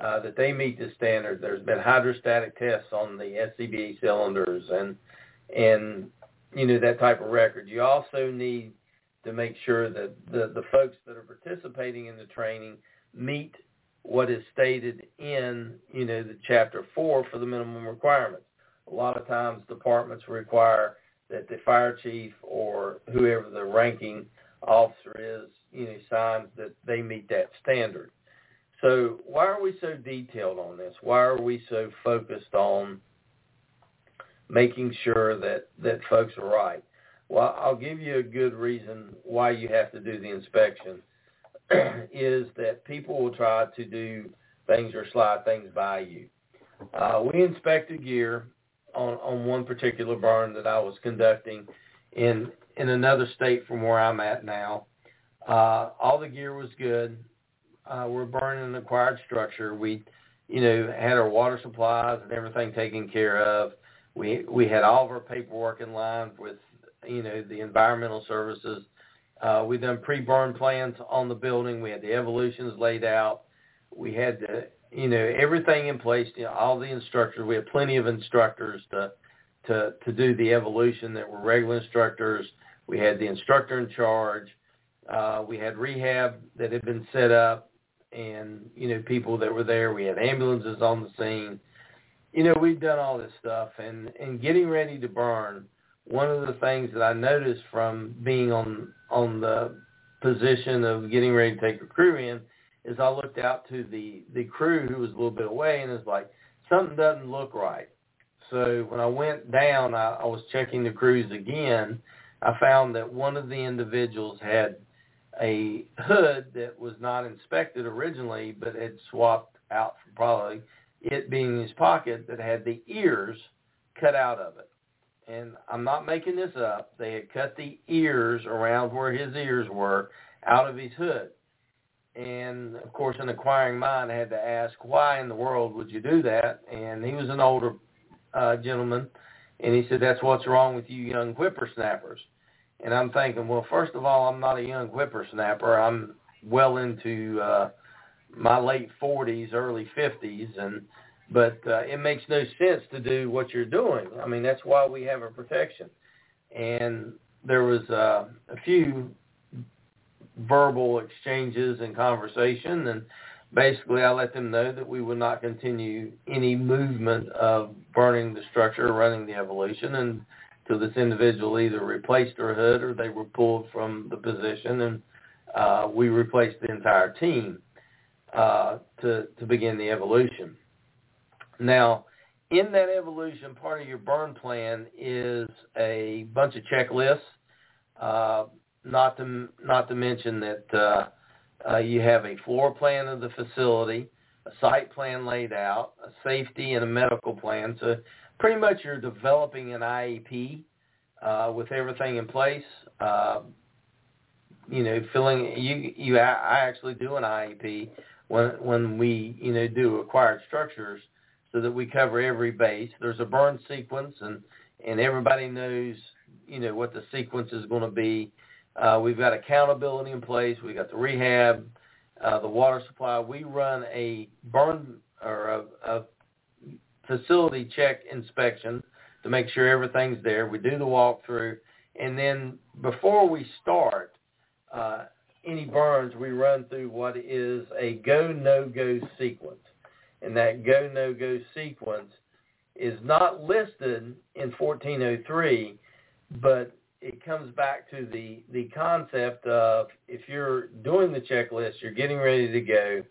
uh, that they meet the standard. There's been hydrostatic tests on the SCBA cylinders and and you know that type of record. You also need to make sure that the the folks that are participating in the training meet what is stated in you know the chapter four for the minimum requirements. A lot of times departments require that the fire chief or whoever the ranking officer is, you know, signs that they meet that standard. So why are we so detailed on this? Why are we so focused on making sure that, that folks are right? Well, I'll give you a good reason why you have to do the inspection is that people will try to do things or slide things by you. Uh, we inspected gear. on on one particular burn that I was conducting in in another state from where I'm at now. Uh, all the gear was good. Uh, we're burning an acquired structure. We, you know, had our water supplies and everything taken care of. We we had all of our paperwork in line with, you know, the environmental services. Uh, we done pre-burn plans on the building. We had the evolutions laid out. We had the, you know, everything in place. You know, all the instructors. We had plenty of instructors to to to do the evolution that were regular instructors. We had the instructor in charge. Uh, we had rehab that had been set up, and you know people that were there. We had ambulances on the scene. You know we've done all this stuff, and and getting ready to burn. One of the things that I noticed from being on on the position of getting ready to take a crew in is I looked out to the the crew who was a little bit away, and it's like something doesn't look right. So when I went down, I, I was checking the crews again. I found that one of the individuals had a hood that was not inspected originally, but had swapped out for probably it being his pocket that had the ears cut out of it. And I'm not making this up. They had cut the ears around where his ears were out of his hood. And of course, an acquiring mind, had to ask, why in the world would you do that? And he was an older uh, gentleman, and he said, that's what's wrong with you young whippersnappers. And I'm thinking, well, first of all, I'm not a young whippersnapper. I'm well into uh, my late 40s, early 50s, and but uh, it makes no sense to do what you're doing. I mean, that's why we have a protection. And there was uh, a few verbal exchanges and conversation, and basically I let them know that we would not continue any movement of burning the structure running the evolution and this individual either replaced their hood or they were pulled from the position, and uh, we replaced the entire team uh, to to begin the evolution. Now, in that evolution, part of your burn plan is a bunch of checklists. Uh, not to not to mention that uh, uh, you have a floor plan of the facility, a site plan laid out, a safety and a medical plan. So pretty much you're developing an IEP uh, with everything in place. Uh, you know, filling you you I actually do an IEP when when we you know do acquired structures so that we cover every base. There's a burn sequence and and everybody knows you know what the sequence is going to be. Uh, we've got accountability in place. We've got the rehab, uh, the water supply. We run a burn or a, a facility check inspection to make sure everything's there. We do the walkthrough, and then before we start uh, any burns, we run through what is a go no go sequence, and that go no go sequence is not listed in 1403, but it comes back to the the concept of if you're doing the checklist, you're getting ready to go.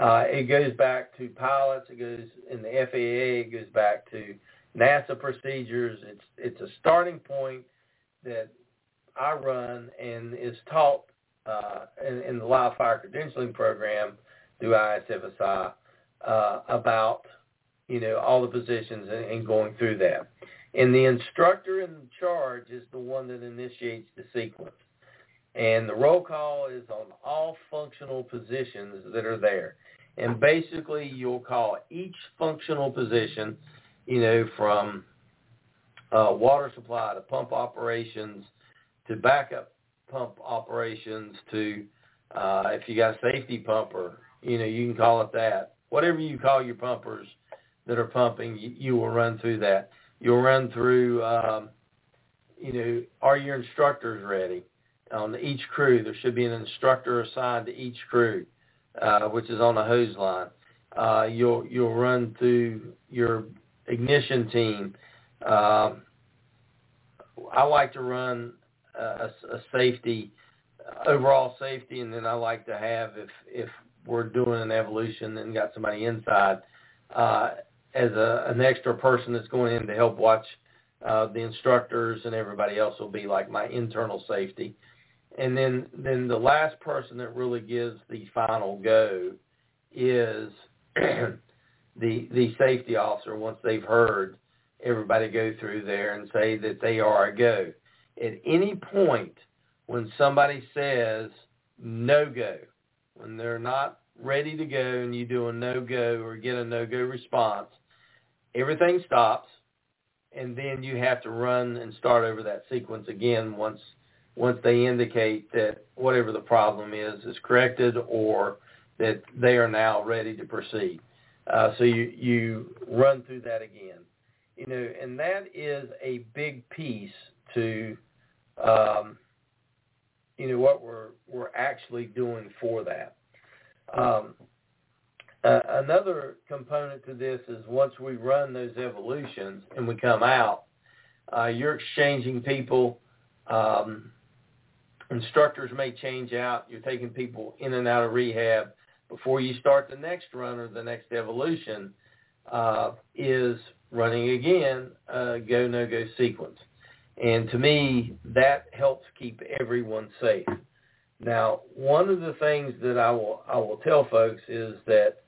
Uh, it goes back to pilots. It goes in the FAA. It goes back to NASA procedures. It's it's a starting point that I run and is taught uh, in, in the live fire credentialing program through ISFSI uh, about you know all the positions and, and going through that. And the instructor in charge is the one that initiates the sequence. And the roll call is on all functional positions that are there. And basically, you'll call each functional position you know, from uh, water supply to pump operations to backup pump operations to uh, if you got a safety pumper, you know, you can call it that. Whatever you call your pumpers that are pumping, you, you will run through that. You'll run through, um, you know, are your instructors ready? On each crew, there should be an instructor assigned to each crew, uh, which is on the hose line. Uh, you'll you'll run through your ignition team. Um, I like to run a, a safety, overall safety, and then I like to have if if we're doing an evolution and got somebody inside uh, as a, an extra person that's going in to help watch uh, the instructors and everybody else will be like my internal safety. And then then the last person that really gives the final go is the the safety officer once they've heard everybody go through there and say that they are a go. At any point when somebody says no go, when they're not ready to go and you do a no go or get a no go response, everything stops and then you have to run and start over that sequence again once once they indicate that whatever the problem is is corrected or that they are now ready to proceed. Uh, so you you run through that again, you know, and that is a big piece to, um, you know, what we're we're actually doing for that. Um, uh, another component to this is once we run those evolutions and we come out, uh, you're exchanging people. Um, instructors may change out. You're taking people in and out of rehab before you start the next run or the next evolution. Uh, is running again a go no go sequence, and to me that helps keep everyone safe. Now, one of the things that I will I will tell folks is that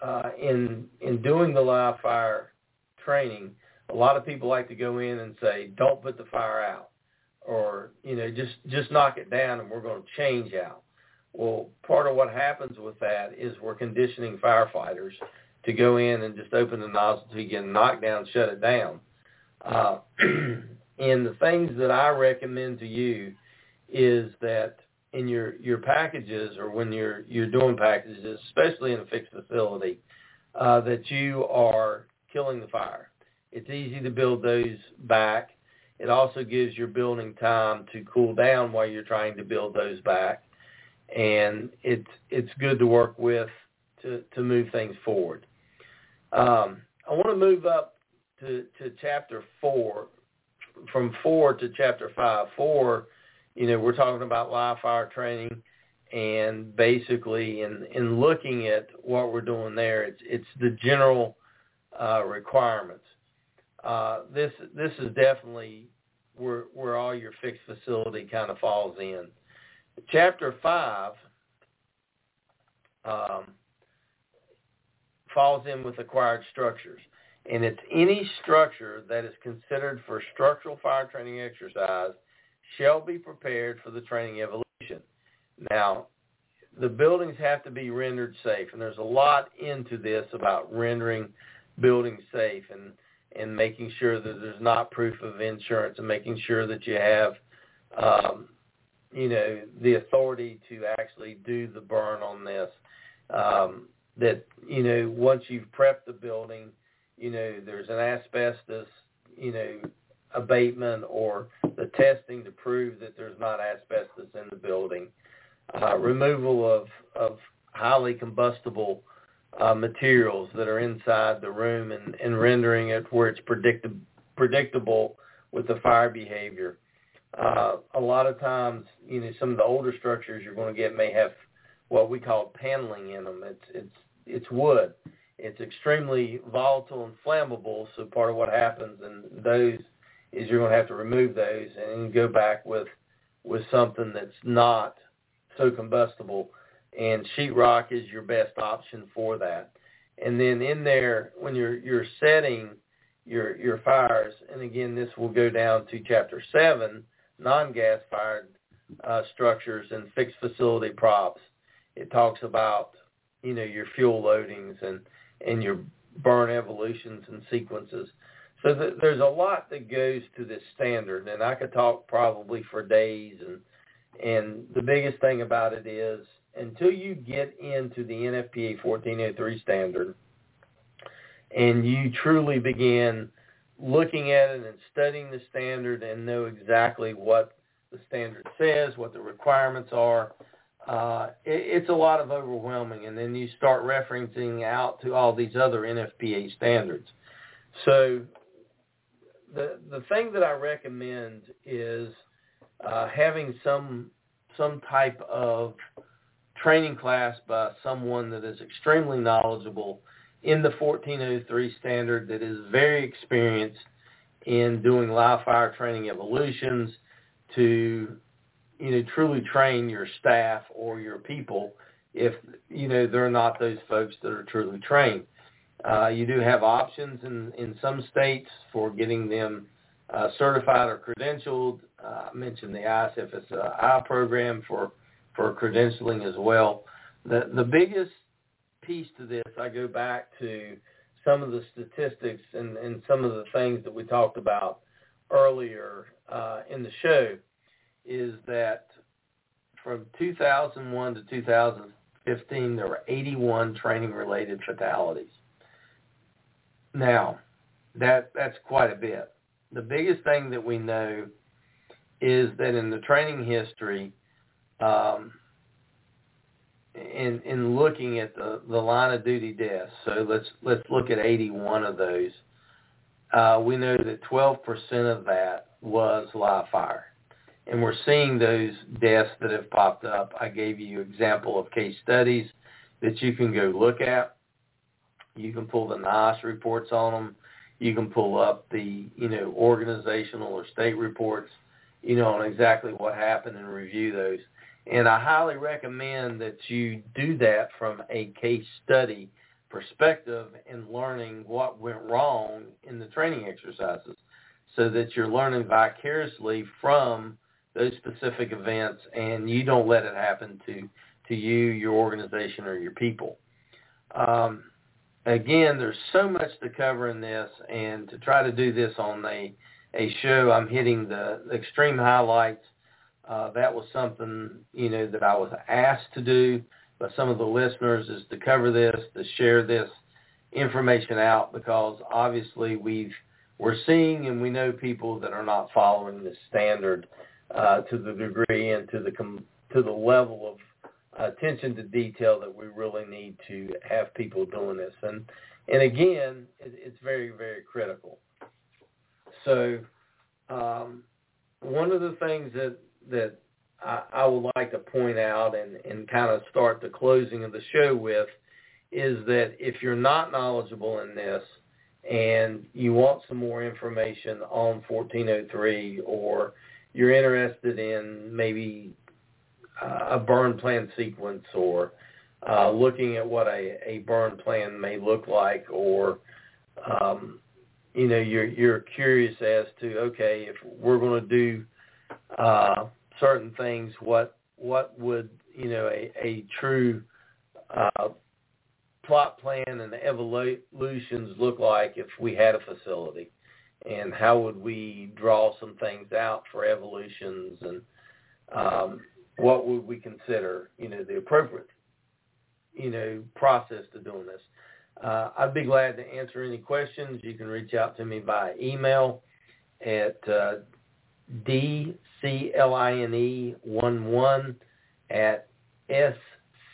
uh, in in doing the live fire training, a lot of people like to go in and say, "Don't put the fire out," or you know, just just knock it down, and we're going to change out. Well, part of what happens with that is we're conditioning firefighters to go in and just open the nozzle to get knocked down, shut it down. Uh, and the things that I recommend to you is that in your your packages or when you're you're doing packages, especially in a fixed facility, uh, that you are killing the fire. It's easy to build those back. It also gives your building time to cool down while you're trying to build those back, and it's it's good to work with to to move things forward. Um, I want to move up to to chapter four, from four to chapter five. Four you know, we're talking about live fire training and basically in, in looking at what we're doing there, it's, it's the general uh, requirements. Uh, this, this is definitely where, where all your fixed facility kind of falls in. Chapter 5 um, falls in with acquired structures. And it's any structure that is considered for structural fire training exercise – shall be prepared for the training evolution. Now, the buildings have to be rendered safe, and there's a lot into this about rendering buildings safe and and making sure that there's not proof of insurance and making sure that you have um, you know the authority to actually do the burn on this um, that you know once you've prepped the building you know there's an asbestos you know abatement or the testing to prove that there's not asbestos in the building, uh, removal of, of highly combustible uh, materials that are inside the room and, and rendering it where it's predictable predictable with the fire behavior. Uh, a lot of times, you know, some of the older structures you're going to get may have what we call paneling in them. It's it's it's wood. It's extremely volatile and flammable. So part of what happens in those is you're going to have to remove those and go back with with something that's not so combustible. And sheetrock is your best option for that. And then in there, when you're you're setting your your fires, and again, this will go down to chapter seven, non-gas fired uh, structures and fixed facility props. It talks about you know your fuel loadings and and your burn evolutions and sequences. So th- there's a lot that goes to this standard, and I could talk probably for days. And and the biggest thing about it is until you get into the NFPA 1403 standard, and you truly begin looking at it and studying the standard and know exactly what the standard says, what the requirements are, uh, it, it's a lot of overwhelming. And then you start referencing out to all these other NFPA standards. So the the thing that I recommend is uh, having some some type of training class by someone that is extremely knowledgeable in the 1403 standard that is very experienced in doing live fire training evolutions to you know truly train your staff or your people if you know they're not those folks that are truly trained Uh, you do have options in, in some states for getting them uh, certified or credentialed. Uh, I mentioned the ISFSI program for, for credentialing as well. The, the biggest piece to this, I go back to some of the statistics and, and some of the things that we talked about earlier uh, in the show is that from 2001 to 2015, there were 81 training-related fatalities. Now, that that's quite a bit. The biggest thing that we know is that in the training history, um, in in looking at the the line of duty deaths, so let's let's look at 81 of those. Uh, we know that 12% of that was live fire, and we're seeing those deaths that have popped up. I gave you example of case studies that you can go look at. You can pull the NIOSH reports on them. You can pull up the you know organizational or state reports, you know, on exactly what happened and review those and I highly recommend that you do that from a case study perspective in learning what went wrong in the training exercises so that you're learning vicariously from those specific events and you don't let it happen to, to you, your organization, or your people. Um, again, there's so much to cover in this, and to try to do this on a, a show, I'm hitting the, extreme highlights uh, that was something, you know, that I was asked to do by some of the listeners is to cover this, to share this information out because obviously we've, we're seeing and we know people that are not following the standard uh, to the degree and to the, com- to the level of attention to detail that we really need to have people doing this. And, and again, it, it's very, very critical. So um, one of the things that that I, I would like to point out and, and kind of start the closing of the show with is that if you're not knowledgeable in this and you want some more information on 1403 or you're interested in maybe uh, a burn plan sequence or uh, looking at what a, a burn plan may look like or um, you know you're you're curious as to okay if we're going to do uh, certain things, what what would you know a, a true uh, plot plan and evolutions look like if we had a facility, and how would we draw some things out for evolutions, and um, what would we consider you know the appropriate you know process to doing this. Uh, I'd be glad to answer any questions. You can reach out to me by email at uh, D C L I N E one one at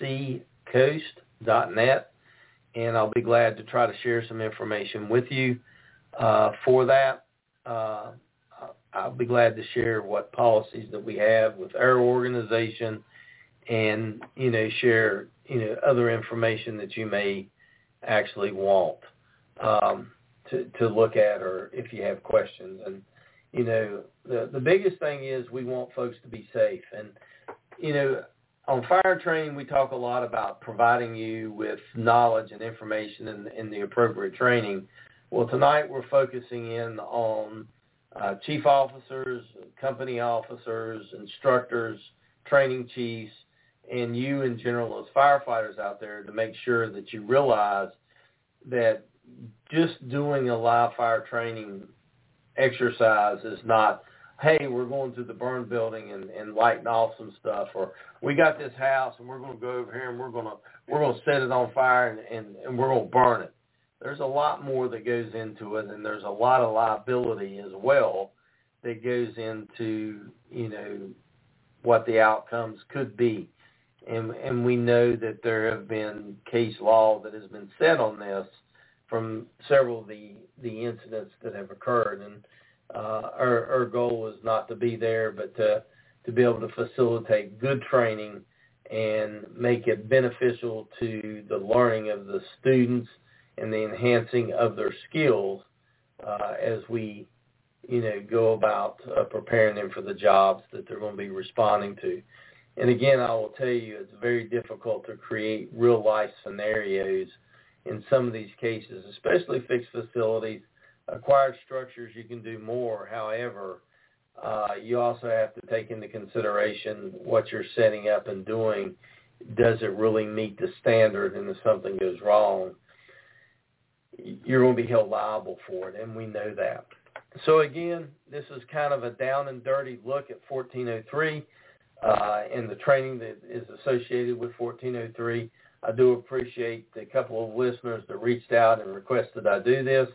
sccoast.net, and I'll be glad to try to share some information with you uh, for that. Uh, I'll be glad to share what policies that we have with our organization, and you know share you know other information that you may actually want um, to to look at, or if you have questions and you know, the the biggest thing is we want folks to be safe. And you know, on fire training, we talk a lot about providing you with knowledge and information in, in the appropriate training. Well, tonight we're focusing in on uh, chief officers, company officers, instructors, training chiefs, and you in general as firefighters out there to make sure that you realize that just doing a live fire training exercise is not, hey, we're going to the burn building and, and lighting off some stuff, or we got this house and we're going to go over here and we're going to we're going to set it on fire and, and, and we're going to burn it. There's a lot more that goes into it, and there's a lot of liability as well that goes into you know what the outcomes could be. And, and we know that there have been case law that has been set on this from several of the the incidents that have occurred. And uh, our our goal is not to be there, but to to be able to facilitate good training and make it beneficial to the learning of the students and the enhancing of their skills uh, as we, you know, go about uh, preparing them for the jobs that they're going to be responding to. And again, I will tell you, it's very difficult to create real life scenarios in some of these cases, especially fixed facilities. Acquired structures, you can do more. However, uh, you also have to take into consideration what you're setting up and doing. Does it really meet the standard? And if something goes wrong, you're going to be held liable for it, and we know that. So again, this is kind of a down and dirty look at 1403 uh, and the training that is associated with 1403. I do appreciate the couple of listeners that reached out and requested I do this.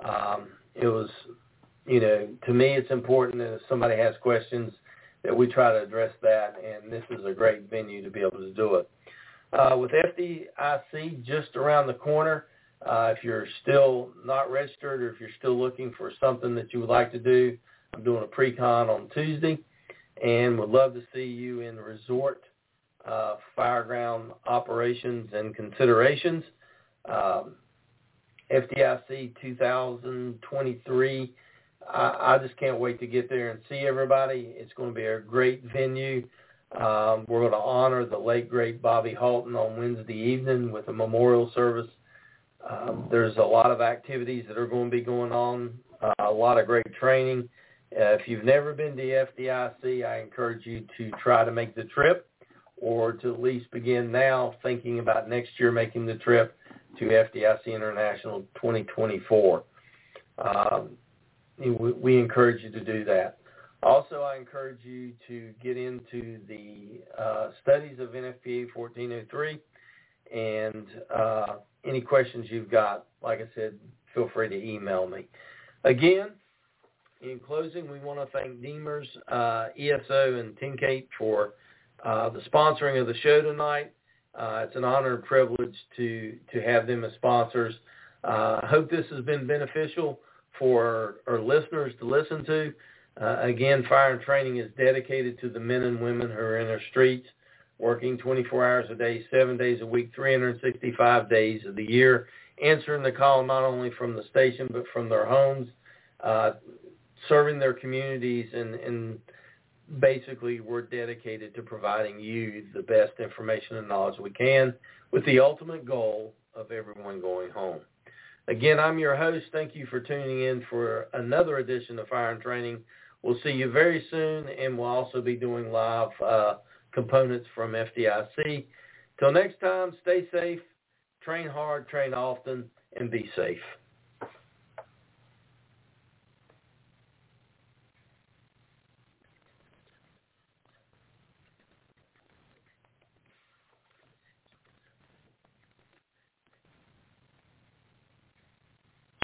Um, it was, you know, to me it's important that if somebody has questions that we try to address that, and this is a great venue to be able to do it. Uh, with FDIC just around the corner, uh, if you're still not registered or if you're still looking for something that you would like to do, I'm doing a pre-con on Tuesday and would love to see you in resort uh, fireground operations and considerations. Um, FDIC 2023. I, I just can't wait to get there and see everybody. It's going to be a great venue. Um, we're going to honor the late great Bobby Halton on Wednesday evening with a memorial service. Um, there's a lot of activities that are going to be going on, uh, a lot of great training. Uh, if you've never been to FDIC, I encourage you to try to make the trip or to at least begin now thinking about next year making the trip to FDIC International 2024. Um, we encourage you to do that. Also, I encourage you to get into the uh, studies of NFPA 1403 and uh, any questions you've got, like I said, feel free to email me. Again, in closing, we want to thank Demers, uh, ESO, and TenCate for uh, the sponsoring of the show tonight. Uh, it's an honor and privilege to to have them as sponsors. Uh, I hope this has been beneficial for our listeners to listen to. Uh, again, Fire and Training is dedicated to the men and women who are in our streets, working 24 hours a day, seven days a week, 365 days of the year, answering the call not only from the station but from their homes, uh, serving their communities, and, and basically we're dedicated to providing you the best information and knowledge we can with the ultimate goal of everyone going home. Again, I'm your host. Thank you for tuning in for another edition of Fire and Training. We'll see you very soon, and we'll also be doing live uh, components from FDIC. Till next time, stay safe, train hard, train often, and be safe.